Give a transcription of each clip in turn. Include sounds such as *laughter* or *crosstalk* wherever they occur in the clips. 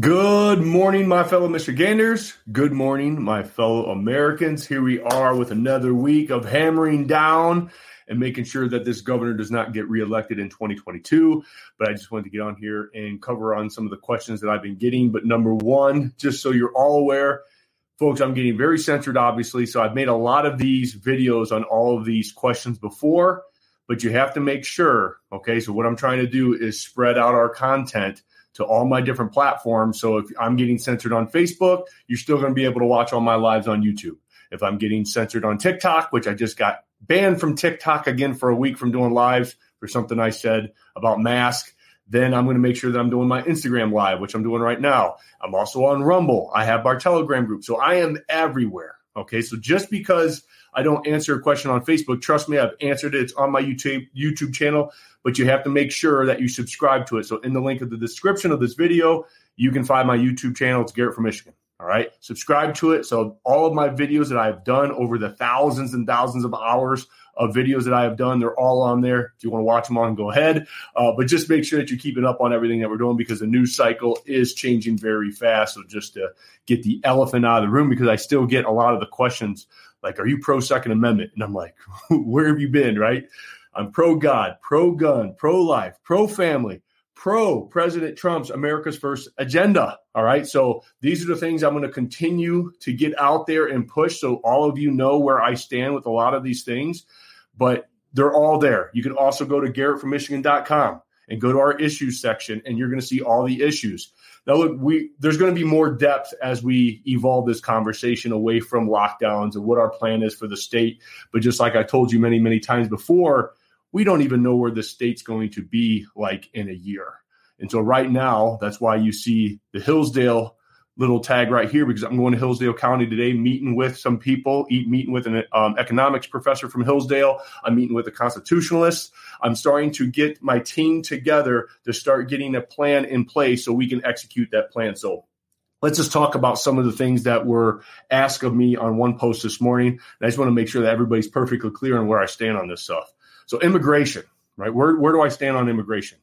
Good morning, my fellow Michiganders. Good morning, my fellow Americans. Here we are with another week of hammering down and making sure that this governor does not get reelected in 2022. But I just wanted to get on here and cover on some of the questions that I've been getting. But number one, just so you're all aware, folks, I'm getting very censored, obviously. So I've made a lot of these videos on all of these questions before, but you have to make sure, okay? So what I'm trying to do is spread out our content to all my different platforms. So if I'm getting censored on Facebook, you're still going to be able to watch all my lives on YouTube. If I'm getting censored on TikTok, which I just got banned from TikTok again for a week from doing lives for something I said about mask, then I'm going to make sure that I'm doing my Instagram live, which I'm doing right now. I'm also on Rumble. I have our Telegram group. So I am everywhere. Okay. So just because I don't answer a question on Facebook, trust me, I've answered it. It's on my YouTube YouTube channel but you have to make sure that you subscribe to it. So in the link of the description of this video, you can find my YouTube channel. It's Garrett from Michigan. All right. Subscribe to it. So all of my videos that I've done over the thousands and thousands of hours of videos that I have done, they're all on there. If you want to watch them on, go ahead. Uh, but just make sure that you're keeping up on everything that we're doing because the news cycle is changing very fast. So just to get the elephant out of the room, because I still get a lot of the questions like, are you pro Second Amendment? And I'm like, *laughs* where have you been? Right. I'm pro God, pro gun, pro life, pro family, pro President Trump's America's First agenda. All right. So these are the things I'm going to continue to get out there and push so all of you know where I stand with a lot of these things. But they're all there. You can also go to garrettfrommichigan.com and go to our issues section, and you're going to see all the issues. Now, look, we there's going to be more depth as we evolve this conversation away from lockdowns and what our plan is for the state. But just like I told you many, many times before, we don't even know where the state's going to be like in a year. And so right now, that's why you see the Hillsdale little tag right here because I'm going to Hillsdale County today, meeting with some people, eat, meeting with an um, economics professor from Hillsdale. I'm meeting with a constitutionalist. I'm starting to get my team together to start getting a plan in place so we can execute that plan. So let's just talk about some of the things that were asked of me on one post this morning. And I just want to make sure that everybody's perfectly clear on where I stand on this stuff. So immigration, right? Where where do I stand on immigration?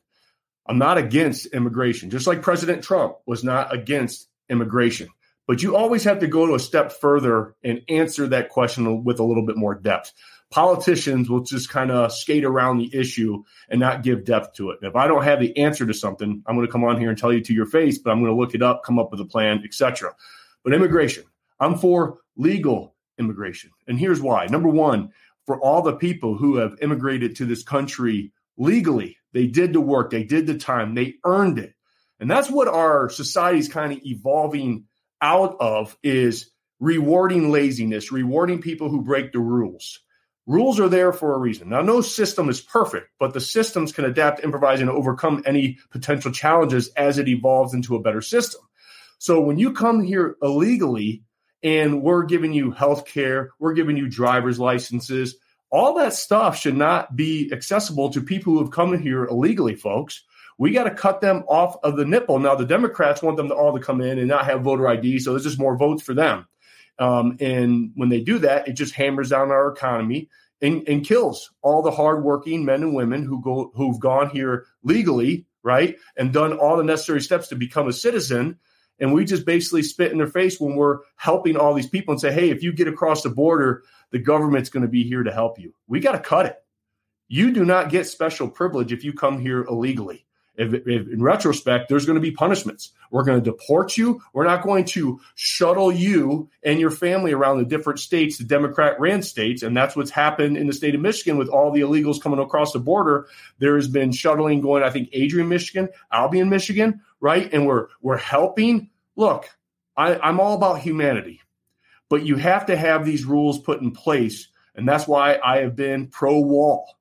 I'm not against immigration, just like President Trump was not against immigration. But you always have to go to a step further and answer that question with a little bit more depth. Politicians will just kind of skate around the issue and not give depth to it. if I don't have the answer to something, I'm going to come on here and tell you to your face, but I'm going to look it up, come up with a plan, etc. But immigration, I'm for legal immigration. And here's why. Number one, for all the people who have immigrated to this country legally. They did the work, they did the time, they earned it. And that's what our society is kind of evolving out of is rewarding laziness, rewarding people who break the rules. Rules are there for a reason. Now, no system is perfect, but the systems can adapt, improvise, and overcome any potential challenges as it evolves into a better system. So when you come here illegally, and we're giving you health care, we're giving you driver's licenses. All that stuff should not be accessible to people who have come in here illegally, folks. We got to cut them off of the nipple. Now, the Democrats want them to all to come in and not have voter ID, so there's just more votes for them. Um, and when they do that, it just hammers down our economy and, and kills all the hardworking men and women who go who've gone here legally, right, and done all the necessary steps to become a citizen and we just basically spit in their face when we're helping all these people and say, hey, if you get across the border, the government's going to be here to help you. We got to cut it. You do not get special privilege if you come here illegally. If, if, in retrospect, there's going to be punishments. We're going to deport you. We're not going to shuttle you and your family around the different states, the Democrat ran states. And that's what's happened in the state of Michigan with all the illegals coming across the border. There has been shuttling going, I think, Adrian, Michigan, Albion, Michigan, right? And we're, we're helping. Look, I, I'm all about humanity, but you have to have these rules put in place. And that's why I have been pro wall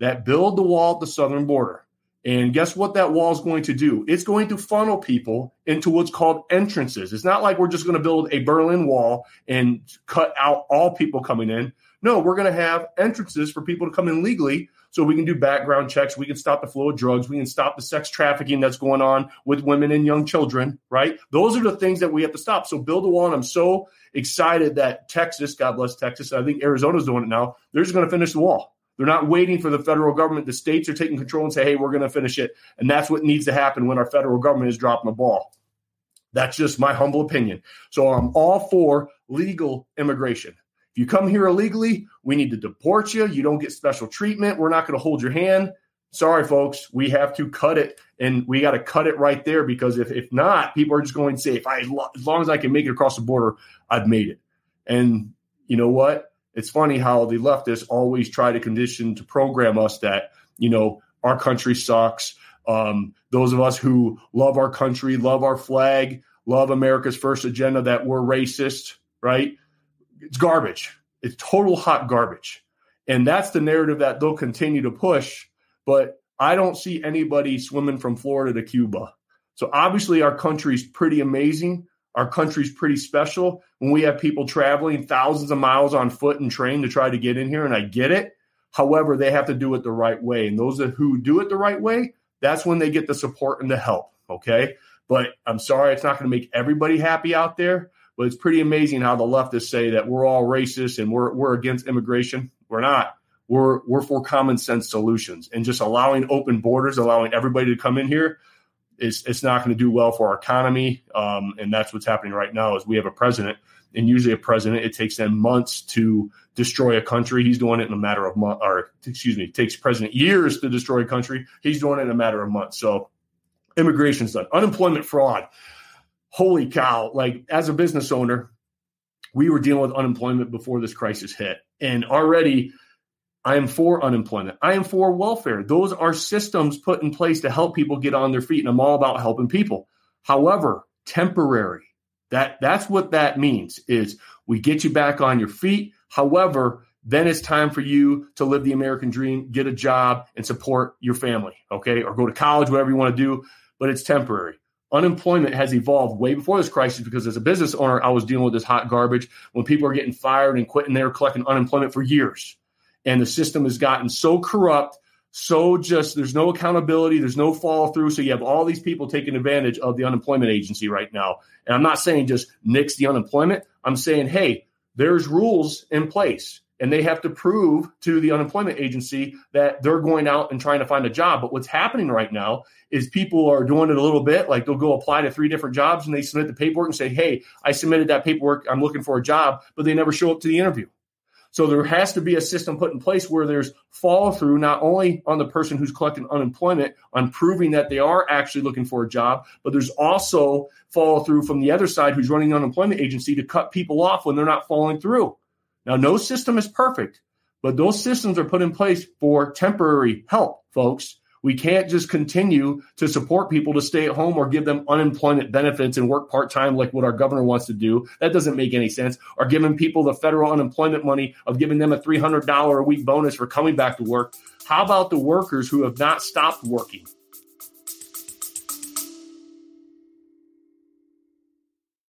that build the wall at the southern border and guess what that wall is going to do? It's going to funnel people into what's called entrances. It's not like we're just going to build a Berlin Wall and cut out all people coming in. No, we're going to have entrances for people to come in legally so we can do background checks. We can stop the flow of drugs. We can stop the sex trafficking that's going on with women and young children, right? Those are the things that we have to stop. So build a wall. And I'm so excited that Texas, God bless Texas, I think Arizona's doing it now. They're just going to finish the wall. They're not waiting for the federal government. The states are taking control and say, hey, we're going to finish it. And that's what needs to happen when our federal government is dropping the ball. That's just my humble opinion. So I'm all for legal immigration. If you come here illegally, we need to deport you. You don't get special treatment. We're not going to hold your hand. Sorry, folks, we have to cut it, and we got to cut it right there because if if not, people are just going to say, if I as long as I can make it across the border, I've made it. And you know what? It's funny how the leftists always try to condition to program us that you know our country sucks. Um, those of us who love our country, love our flag, love America's first agenda, that we're racist, right? It's garbage. It's total hot garbage. And that's the narrative that they'll continue to push. But I don't see anybody swimming from Florida to Cuba. So obviously, our country's pretty amazing. Our country's pretty special. When we have people traveling thousands of miles on foot and train to try to get in here, and I get it. However, they have to do it the right way. And those who do it the right way, that's when they get the support and the help. Okay. But I'm sorry, it's not going to make everybody happy out there. But it's pretty amazing how the leftists say that we're all racist and we're, we're against immigration. We're not. We're, we're for common sense solutions and just allowing open borders, allowing everybody to come in here is it's not going to do well for our economy. Um, and that's what's happening right now is we have a president and usually a president, it takes them months to destroy a country. He's doing it in a matter of months, or excuse me, it takes president years to destroy a country. He's doing it in a matter of months. So immigration's done. Unemployment fraud. Holy cow. Like as a business owner, we were dealing with unemployment before this crisis hit. And already I am for unemployment. I am for welfare. Those are systems put in place to help people get on their feet. And I'm all about helping people. However, temporary. That that's what that means is we get you back on your feet. However, then it's time for you to live the American dream, get a job and support your family, okay? Or go to college, whatever you want to do, but it's temporary. Unemployment has evolved way before this crisis because as a business owner, I was dealing with this hot garbage when people are getting fired and quitting, they were collecting unemployment for years. And the system has gotten so corrupt so just there's no accountability, there's no follow through. So you have all these people taking advantage of the unemployment agency right now. And I'm not saying just nix the unemployment. I'm saying, hey, there's rules in place and they have to prove to the unemployment agency that they're going out and trying to find a job. But what's happening right now is people are doing it a little bit like they'll go apply to three different jobs and they submit the paperwork and say, Hey, I submitted that paperwork. I'm looking for a job, but they never show up to the interview. So there has to be a system put in place where there's follow through not only on the person who's collecting unemployment on proving that they are actually looking for a job, but there's also follow through from the other side who's running the unemployment agency to cut people off when they're not following through. Now, no system is perfect, but those systems are put in place for temporary help, folks. We can't just continue to support people to stay at home or give them unemployment benefits and work part time like what our governor wants to do. That doesn't make any sense. Or giving people the federal unemployment money of giving them a $300 a week bonus for coming back to work. How about the workers who have not stopped working?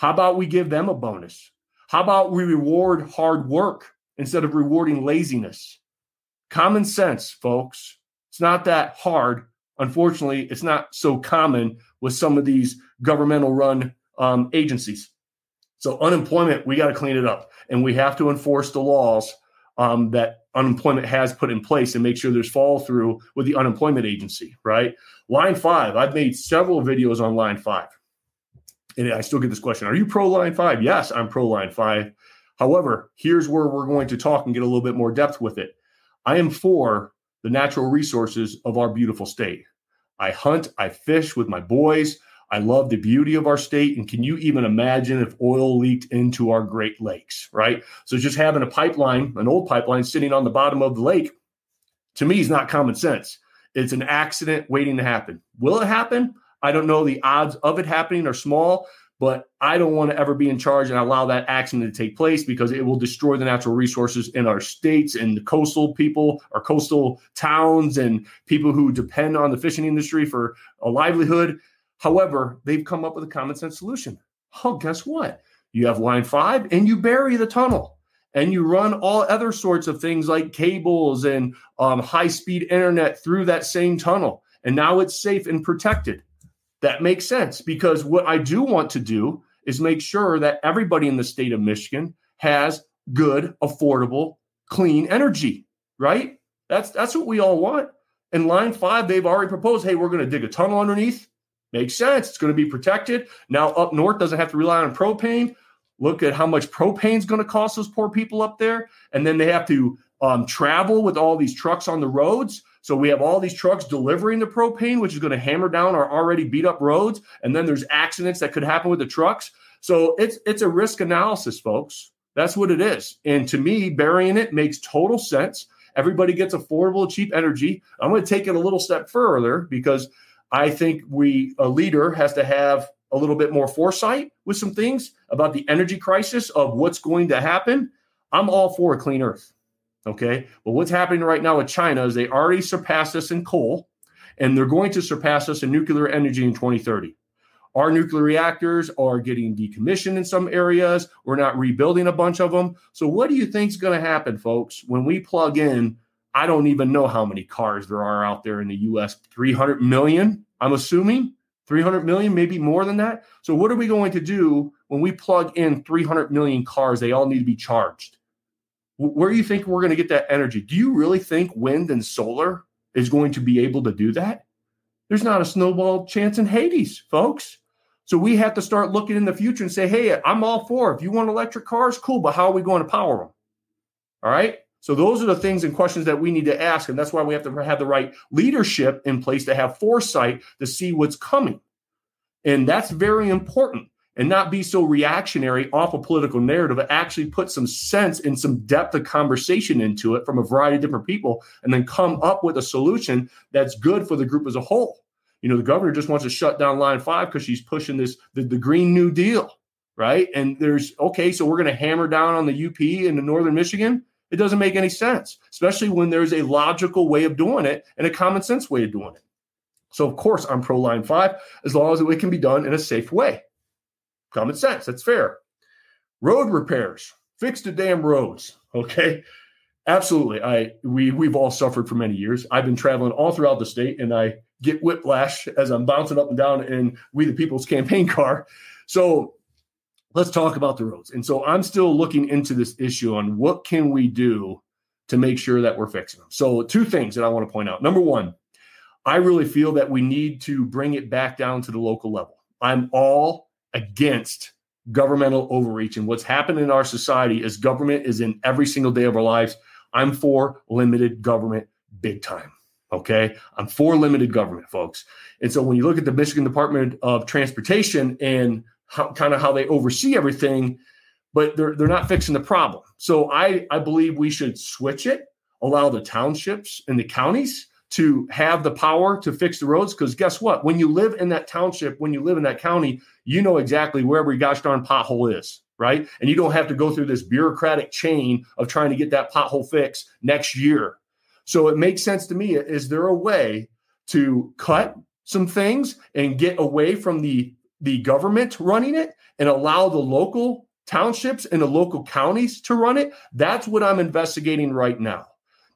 How about we give them a bonus? How about we reward hard work instead of rewarding laziness? Common sense, folks. It's not that hard. Unfortunately, it's not so common with some of these governmental run um, agencies. So, unemployment, we got to clean it up and we have to enforce the laws um, that unemployment has put in place and make sure there's follow through with the unemployment agency, right? Line five, I've made several videos on line five and I still get this question Are you pro line five? Yes, I'm pro line five. However, here's where we're going to talk and get a little bit more depth with it. I am for the natural resources of our beautiful state. I hunt, I fish with my boys. I love the beauty of our state. And can you even imagine if oil leaked into our Great Lakes, right? So just having a pipeline, an old pipeline sitting on the bottom of the lake, to me is not common sense. It's an accident waiting to happen. Will it happen? I don't know the odds of it happening are small, but I don't want to ever be in charge and allow that accident to take place because it will destroy the natural resources in our states and the coastal people, our coastal towns, and people who depend on the fishing industry for a livelihood. However, they've come up with a common sense solution. Oh, guess what? You have line five and you bury the tunnel and you run all other sorts of things like cables and um, high speed internet through that same tunnel. And now it's safe and protected. That makes sense because what I do want to do is make sure that everybody in the state of Michigan has good, affordable, clean energy, right? That's that's what we all want. In line five, they've already proposed, hey, we're going to dig a tunnel underneath. Makes sense. It's going to be protected. Now up north doesn't have to rely on propane. Look at how much propane is going to cost those poor people up there, and then they have to um, travel with all these trucks on the roads. So we have all these trucks delivering the propane, which is going to hammer down our already beat up roads. And then there's accidents that could happen with the trucks. So it's it's a risk analysis, folks. That's what it is. And to me, burying it makes total sense. Everybody gets affordable, cheap energy. I'm going to take it a little step further because I think we a leader has to have a little bit more foresight with some things about the energy crisis of what's going to happen. I'm all for a clean earth. Okay. But what's happening right now with China is they already surpassed us in coal and they're going to surpass us in nuclear energy in 2030. Our nuclear reactors are getting decommissioned in some areas. We're not rebuilding a bunch of them. So, what do you think is going to happen, folks, when we plug in? I don't even know how many cars there are out there in the US 300 million, I'm assuming 300 million, maybe more than that. So, what are we going to do when we plug in 300 million cars? They all need to be charged where do you think we're going to get that energy? Do you really think wind and solar is going to be able to do that? There's not a snowball chance in Hades, folks. So we have to start looking in the future and say, hey, I'm all for it. if you want electric cars, cool, but how are we going to power them? All right. So those are the things and questions that we need to ask. And that's why we have to have the right leadership in place to have foresight to see what's coming. And that's very important and not be so reactionary off a political narrative, but actually put some sense and some depth of conversation into it from a variety of different people, and then come up with a solution that's good for the group as a whole. You know, the governor just wants to shut down line five because she's pushing this the, the Green New Deal, right? And there's okay, so we're going to hammer down on the UP in the northern Michigan. It doesn't make any sense, especially when there's a logical way of doing it and a common sense way of doing it. So, of course, I'm pro line five as long as it can be done in a safe way. Common sense. That's fair. Road repairs. Fix the damn roads. Okay. Absolutely. I we we've all suffered for many years. I've been traveling all throughout the state and I get whiplash as I'm bouncing up and down in We the People's campaign car. So let's talk about the roads. And so I'm still looking into this issue on what can we do to make sure that we're fixing them. So two things that I want to point out. Number one, I really feel that we need to bring it back down to the local level. I'm all against governmental overreach. And what's happened in our society is government is in every single day of our lives. I'm for limited government big time. Okay. I'm for limited government, folks. And so when you look at the Michigan Department of Transportation and how, kind of how they oversee everything, but they're, they're not fixing the problem. So I, I believe we should switch it, allow the townships and the counties to have the power to fix the roads. Because guess what? When you live in that township, when you live in that county, you know exactly where every gosh darn pothole is, right? And you don't have to go through this bureaucratic chain of trying to get that pothole fixed next year. So it makes sense to me. Is there a way to cut some things and get away from the the government running it and allow the local townships and the local counties to run it? That's what I'm investigating right now.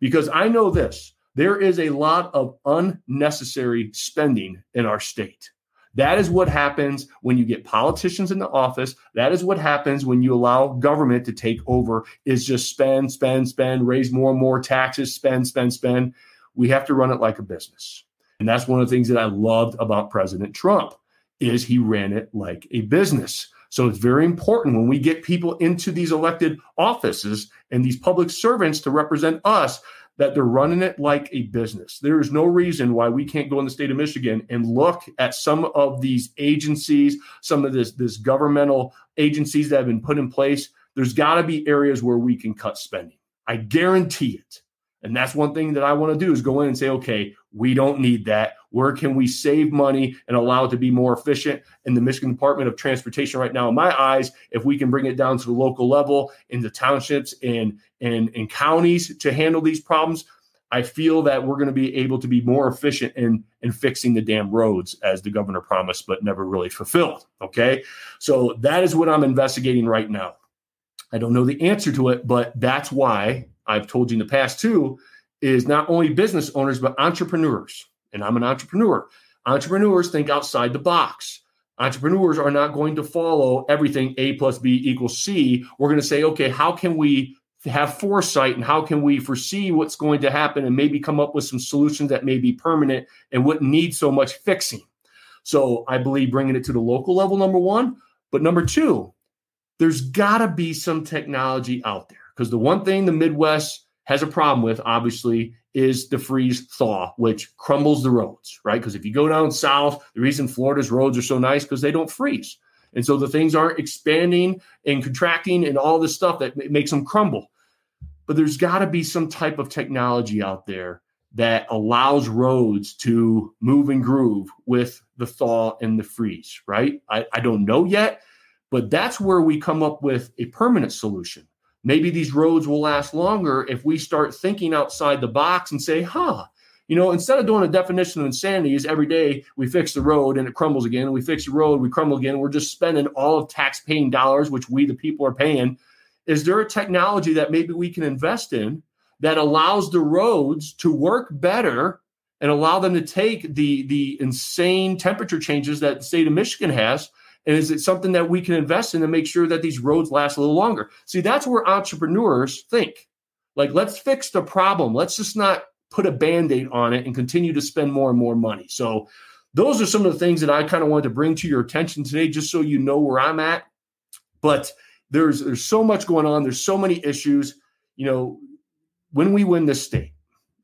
Because I know this there is a lot of unnecessary spending in our state. That is what happens when you get politicians in the office. That is what happens when you allow government to take over is just spend, spend, spend, raise more and more taxes, spend, spend, spend. We have to run it like a business. And that's one of the things that I loved about President Trump is he ran it like a business. So it's very important when we get people into these elected offices and these public servants to represent us that they're running it like a business. There is no reason why we can't go in the state of Michigan and look at some of these agencies, some of this this governmental agencies that have been put in place. There's got to be areas where we can cut spending. I guarantee it. And that's one thing that I want to do is go in and say, okay, we don't need that. Where can we save money and allow it to be more efficient? In the Michigan Department of Transportation, right now, in my eyes, if we can bring it down to the local level in the townships and and, and counties to handle these problems, I feel that we're going to be able to be more efficient in in fixing the damn roads as the governor promised, but never really fulfilled. Okay, so that is what I'm investigating right now. I don't know the answer to it, but that's why I've told you in the past too is not only business owners but entrepreneurs. And I'm an entrepreneur. Entrepreneurs think outside the box. Entrepreneurs are not going to follow everything A plus B equals C. We're going to say, okay, how can we have foresight and how can we foresee what's going to happen and maybe come up with some solutions that may be permanent and wouldn't need so much fixing. So I believe bringing it to the local level, number one. But number two, there's got to be some technology out there because the one thing the Midwest has a problem with, obviously, is the freeze thaw, which crumbles the roads, right? Because if you go down south, the reason Florida's roads are so nice because they don't freeze. And so the things aren't expanding and contracting and all this stuff that makes them crumble. But there's got to be some type of technology out there that allows roads to move and groove with the thaw and the freeze, right? I, I don't know yet, but that's where we come up with a permanent solution. Maybe these roads will last longer if we start thinking outside the box and say, huh, you know, instead of doing a definition of insanity is every day we fix the road and it crumbles again, we fix the road, we crumble again, we're just spending all of tax paying dollars, which we, the people, are paying is there a technology that maybe we can invest in that allows the roads to work better and allow them to take the the insane temperature changes that the state of Michigan has? And is it something that we can invest in to make sure that these roads last a little longer? See, that's where entrepreneurs think. Like, let's fix the problem. Let's just not put a band aid on it and continue to spend more and more money. So, those are some of the things that I kind of wanted to bring to your attention today, just so you know where I'm at. But there's there's so much going on. There's so many issues. You know, when we win this state,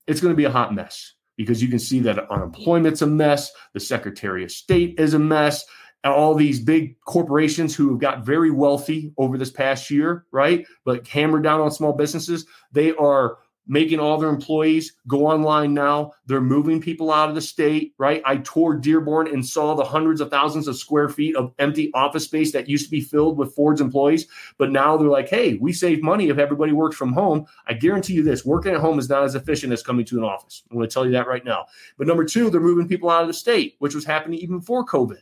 it's going to be a hot mess because you can see that unemployment's a mess. The Secretary of State is a mess. All these big corporations who have got very wealthy over this past year, right? But hammered down on small businesses, they are making all their employees go online now. They're moving people out of the state, right? I toured Dearborn and saw the hundreds of thousands of square feet of empty office space that used to be filled with Ford's employees. But now they're like, hey, we save money if everybody works from home. I guarantee you this working at home is not as efficient as coming to an office. I'm going to tell you that right now. But number two, they're moving people out of the state, which was happening even before COVID.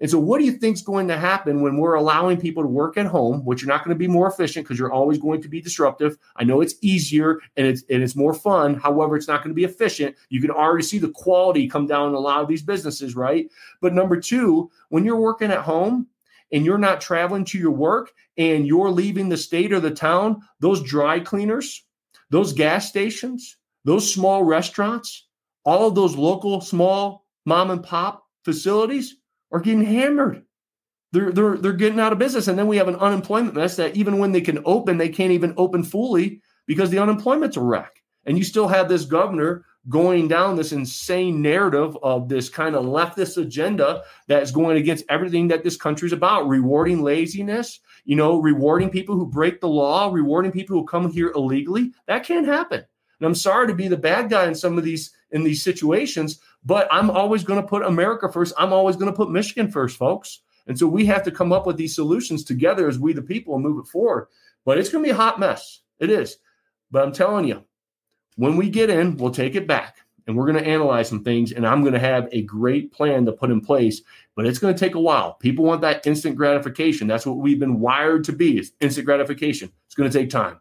And so, what do you think is going to happen when we're allowing people to work at home, which you're not going to be more efficient because you're always going to be disruptive? I know it's easier and it's and it's more fun. However, it's not going to be efficient. You can already see the quality come down in a lot of these businesses, right? But number two, when you're working at home and you're not traveling to your work and you're leaving the state or the town, those dry cleaners, those gas stations, those small restaurants, all of those local small mom and pop facilities are getting hammered. They're, they're, they're getting out of business. And then we have an unemployment mess that even when they can open, they can't even open fully because the unemployment's a wreck. And you still have this governor going down this insane narrative of this kind of leftist agenda that's going against everything that this country's about, rewarding laziness, you know, rewarding people who break the law, rewarding people who come here illegally. That can't happen. And I'm sorry to be the bad guy in some of these in these situations, but I'm always going to put America first. I'm always going to put Michigan first, folks. And so we have to come up with these solutions together as we, the people, and move it forward. But it's going to be a hot mess. It is. But I'm telling you, when we get in, we'll take it back and we're going to analyze some things. And I'm going to have a great plan to put in place. But it's going to take a while. People want that instant gratification. That's what we've been wired to be is instant gratification. It's going to take time.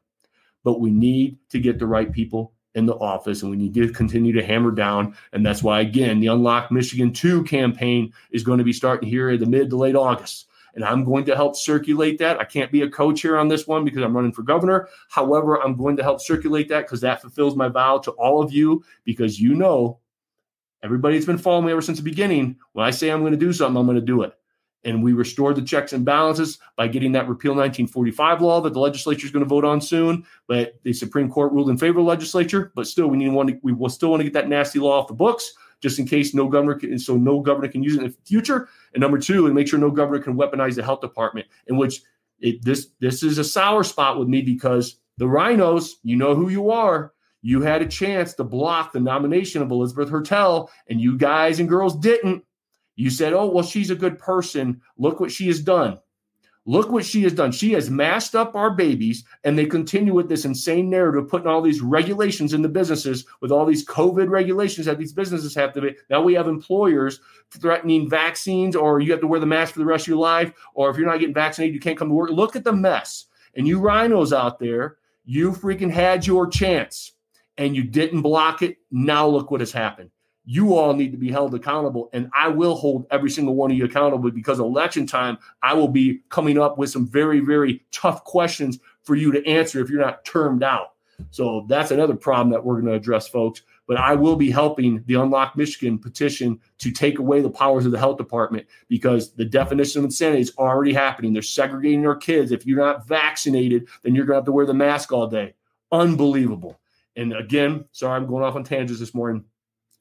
But we need to get the right people in the office, and we need to continue to hammer down. And that's why, again, the Unlock Michigan 2 campaign is going to be starting here in the mid to late August. And I'm going to help circulate that. I can't be a coach here on this one because I'm running for governor. However, I'm going to help circulate that because that fulfills my vow to all of you because you know, everybody that's been following me ever since the beginning, when I say I'm going to do something, I'm going to do it and we restored the checks and balances by getting that repeal 1945 law that the legislature is going to vote on soon. But the Supreme Court ruled in favor of the legislature. But still, we need one. We will still want to get that nasty law off the books, just in case no governor can, so no governor can use it in the future. And number two, and make sure no governor can weaponize the health department, in which it, this this is a sour spot with me because the RINOs, you know who you are. You had a chance to block the nomination of Elizabeth Hertel, and you guys and girls didn't. You said, oh, well, she's a good person. Look what she has done. Look what she has done. She has masked up our babies, and they continue with this insane narrative, putting all these regulations in the businesses with all these COVID regulations that these businesses have to be. Now we have employers threatening vaccines, or you have to wear the mask for the rest of your life, or if you're not getting vaccinated, you can't come to work. Look at the mess. And you RINOs out there, you freaking had your chance and you didn't block it. Now look what has happened you all need to be held accountable. And I will hold every single one of you accountable because election time, I will be coming up with some very, very tough questions for you to answer if you're not termed out. So that's another problem that we're going to address, folks. But I will be helping the Unlock Michigan petition to take away the powers of the health department because the definition of insanity is already happening. They're segregating our kids. If you're not vaccinated, then you're going to have to wear the mask all day. Unbelievable. And again, sorry, I'm going off on tangents this morning.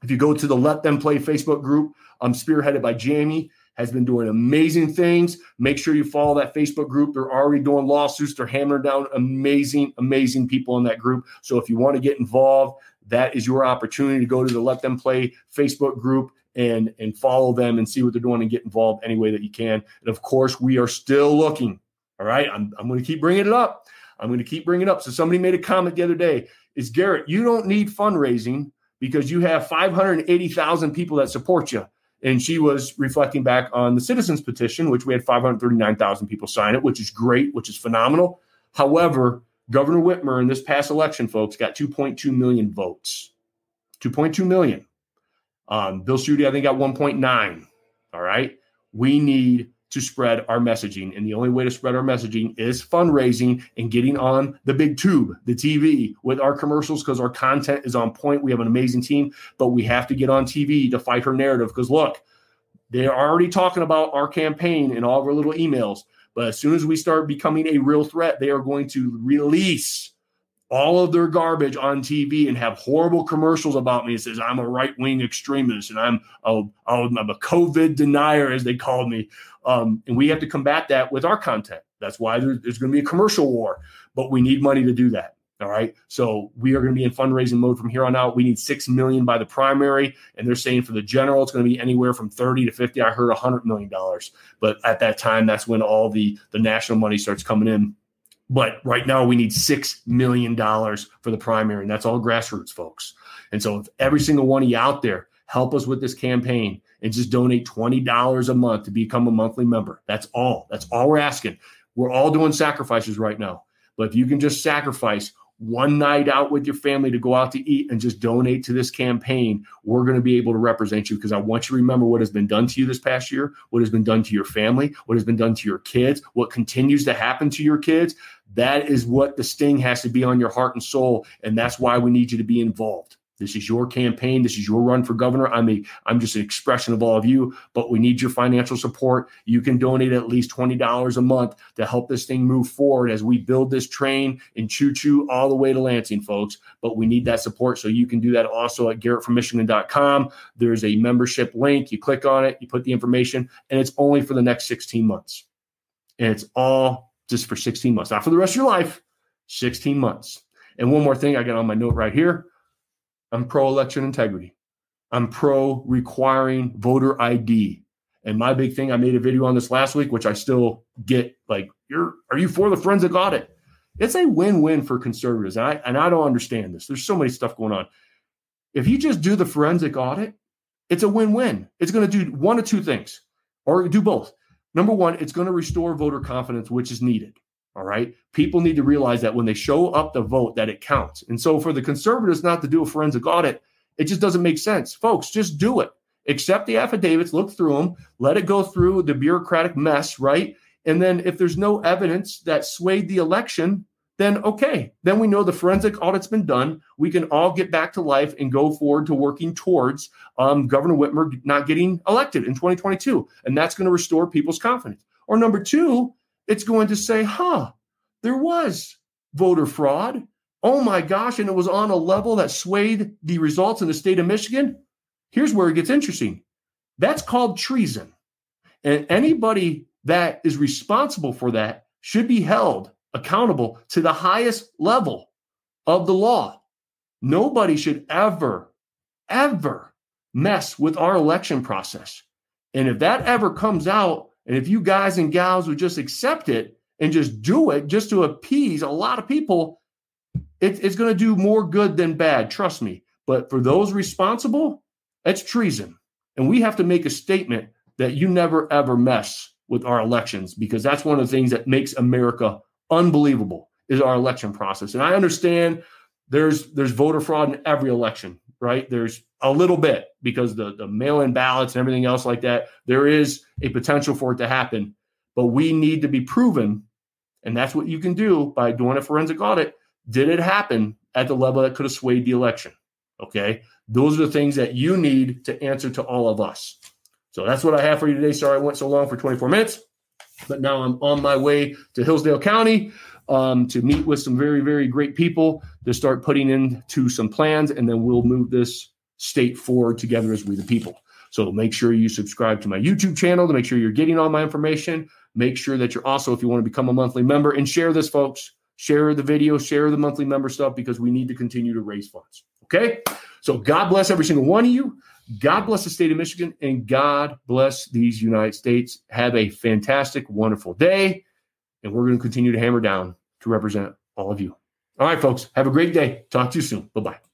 If you go to the Let Them Play Facebook group, I'm spearheaded by Jamie, has been doing amazing things. Make sure you follow that Facebook group. They're already doing lawsuits. They're hammering down amazing, amazing people in that group. So if you want to get involved, that is your opportunity to go to the Let Them Play Facebook group and and follow them and see what they're doing and get involved any way that you can. And of course, we are still looking. All right, I'm, I'm going to keep bringing it up. I'm going to keep bringing it up. So somebody made a comment the other day: Is Garrett? You don't need fundraising because you have 580,000 people that support you. And she was reflecting back on the citizens petition, which we had 539,000 people sign it, which is great, which is phenomenal. However, Governor Whitmer in this past election, folks, got 2.2 million votes. 2.2 million. Um, Bill Schuette, I think, got 1.9. All right. We need to spread our messaging. And the only way to spread our messaging is fundraising and getting on the big tube, the TV with our commercials because our content is on point. We have an amazing team, but we have to get on TV to fight her narrative because look, they're already talking about our campaign and all of our little emails. But as soon as we start becoming a real threat, they are going to release all of their garbage on TV and have horrible commercials about me. It says I'm a right wing extremist and I'm a, I'm a COVID denier, as they called me. Um, and we have to combat that with our content. That's why there's, there's going to be a commercial war, but we need money to do that. All right. So we are going to be in fundraising mode from here on out. We need six million by the primary, and they're saying for the general it's going to be anywhere from thirty to fifty. I heard a hundred million dollars, but at that time, that's when all the the national money starts coming in. But right now, we need six million dollars for the primary, and that's all grassroots folks. And so, if every single one of you out there help us with this campaign and just donate $20 a month to become a monthly member. That's all. That's all we're asking. We're all doing sacrifices right now. But if you can just sacrifice one night out with your family to go out to eat and just donate to this campaign, we're going to be able to represent you because I want you to remember what has been done to you this past year, what has been done to your family, what has been done to your kids, what continues to happen to your kids. That is what the sting has to be on your heart and soul. And that's why we need you to be involved. This is your campaign. This is your run for governor. I'm a I'm just an expression of all of you, but we need your financial support. You can donate at least $20 a month to help this thing move forward as we build this train and choo choo all the way to Lansing, folks. But we need that support. So you can do that also at garrettfrommichigan.com. There's a membership link. You click on it, you put the information, and it's only for the next 16 months. And it's all just for 16 months, not for the rest of your life, 16 months. And one more thing I got on my note right here I'm pro election integrity. I'm pro requiring voter ID. And my big thing, I made a video on this last week, which I still get like, you're are you for the forensic audit? It's a win-win for conservatives. And I and I don't understand this. There's so many stuff going on. If you just do the forensic audit, it's a win-win. It's going to do one of two things, or do both. Number one, it's going to restore voter confidence, which is needed. All right. People need to realize that when they show up to vote, that it counts. And so for the conservatives not to do a forensic audit, it just doesn't make sense. Folks, just do it. Accept the affidavits, look through them, let it go through the bureaucratic mess, right? And then if there's no evidence that swayed the election, then okay, then we know the forensic audit's been done. We can all get back to life and go forward to working towards um, Governor Whitmer not getting elected in 2022. And that's going to restore people's confidence. Or number two, it's going to say, huh, there was voter fraud. Oh my gosh. And it was on a level that swayed the results in the state of Michigan. Here's where it gets interesting that's called treason. And anybody that is responsible for that should be held accountable to the highest level of the law. Nobody should ever, ever mess with our election process. And if that ever comes out, and if you guys and gals would just accept it and just do it just to appease a lot of people, it, it's going to do more good than bad. Trust me. But for those responsible, that's treason. And we have to make a statement that you never ever mess with our elections because that's one of the things that makes America unbelievable is our election process. And I understand there's there's voter fraud in every election, right? There's a little bit because the the mail-in ballots and everything else like that. There is a potential for it to happen, but we need to be proven, and that's what you can do by doing a forensic audit. Did it happen at the level that could have swayed the election? Okay, those are the things that you need to answer to all of us. So that's what I have for you today. Sorry I went so long for 24 minutes, but now I'm on my way to Hillsdale County um, to meet with some very, very great people to start putting into some plans, and then we'll move this state forward together as we the people. So make sure you subscribe to my YouTube channel to make sure you're getting all my information. Make sure that you're also, if you want to become a monthly member, and share this, folks. Share the video, share the monthly member stuff because we need to continue to raise funds. Okay. So God bless every single one of you. God bless the state of Michigan and God bless these United States. Have a fantastic, wonderful day. And we're going to continue to hammer down to represent all of you. All right, folks. Have a great day. Talk to you soon. Bye bye.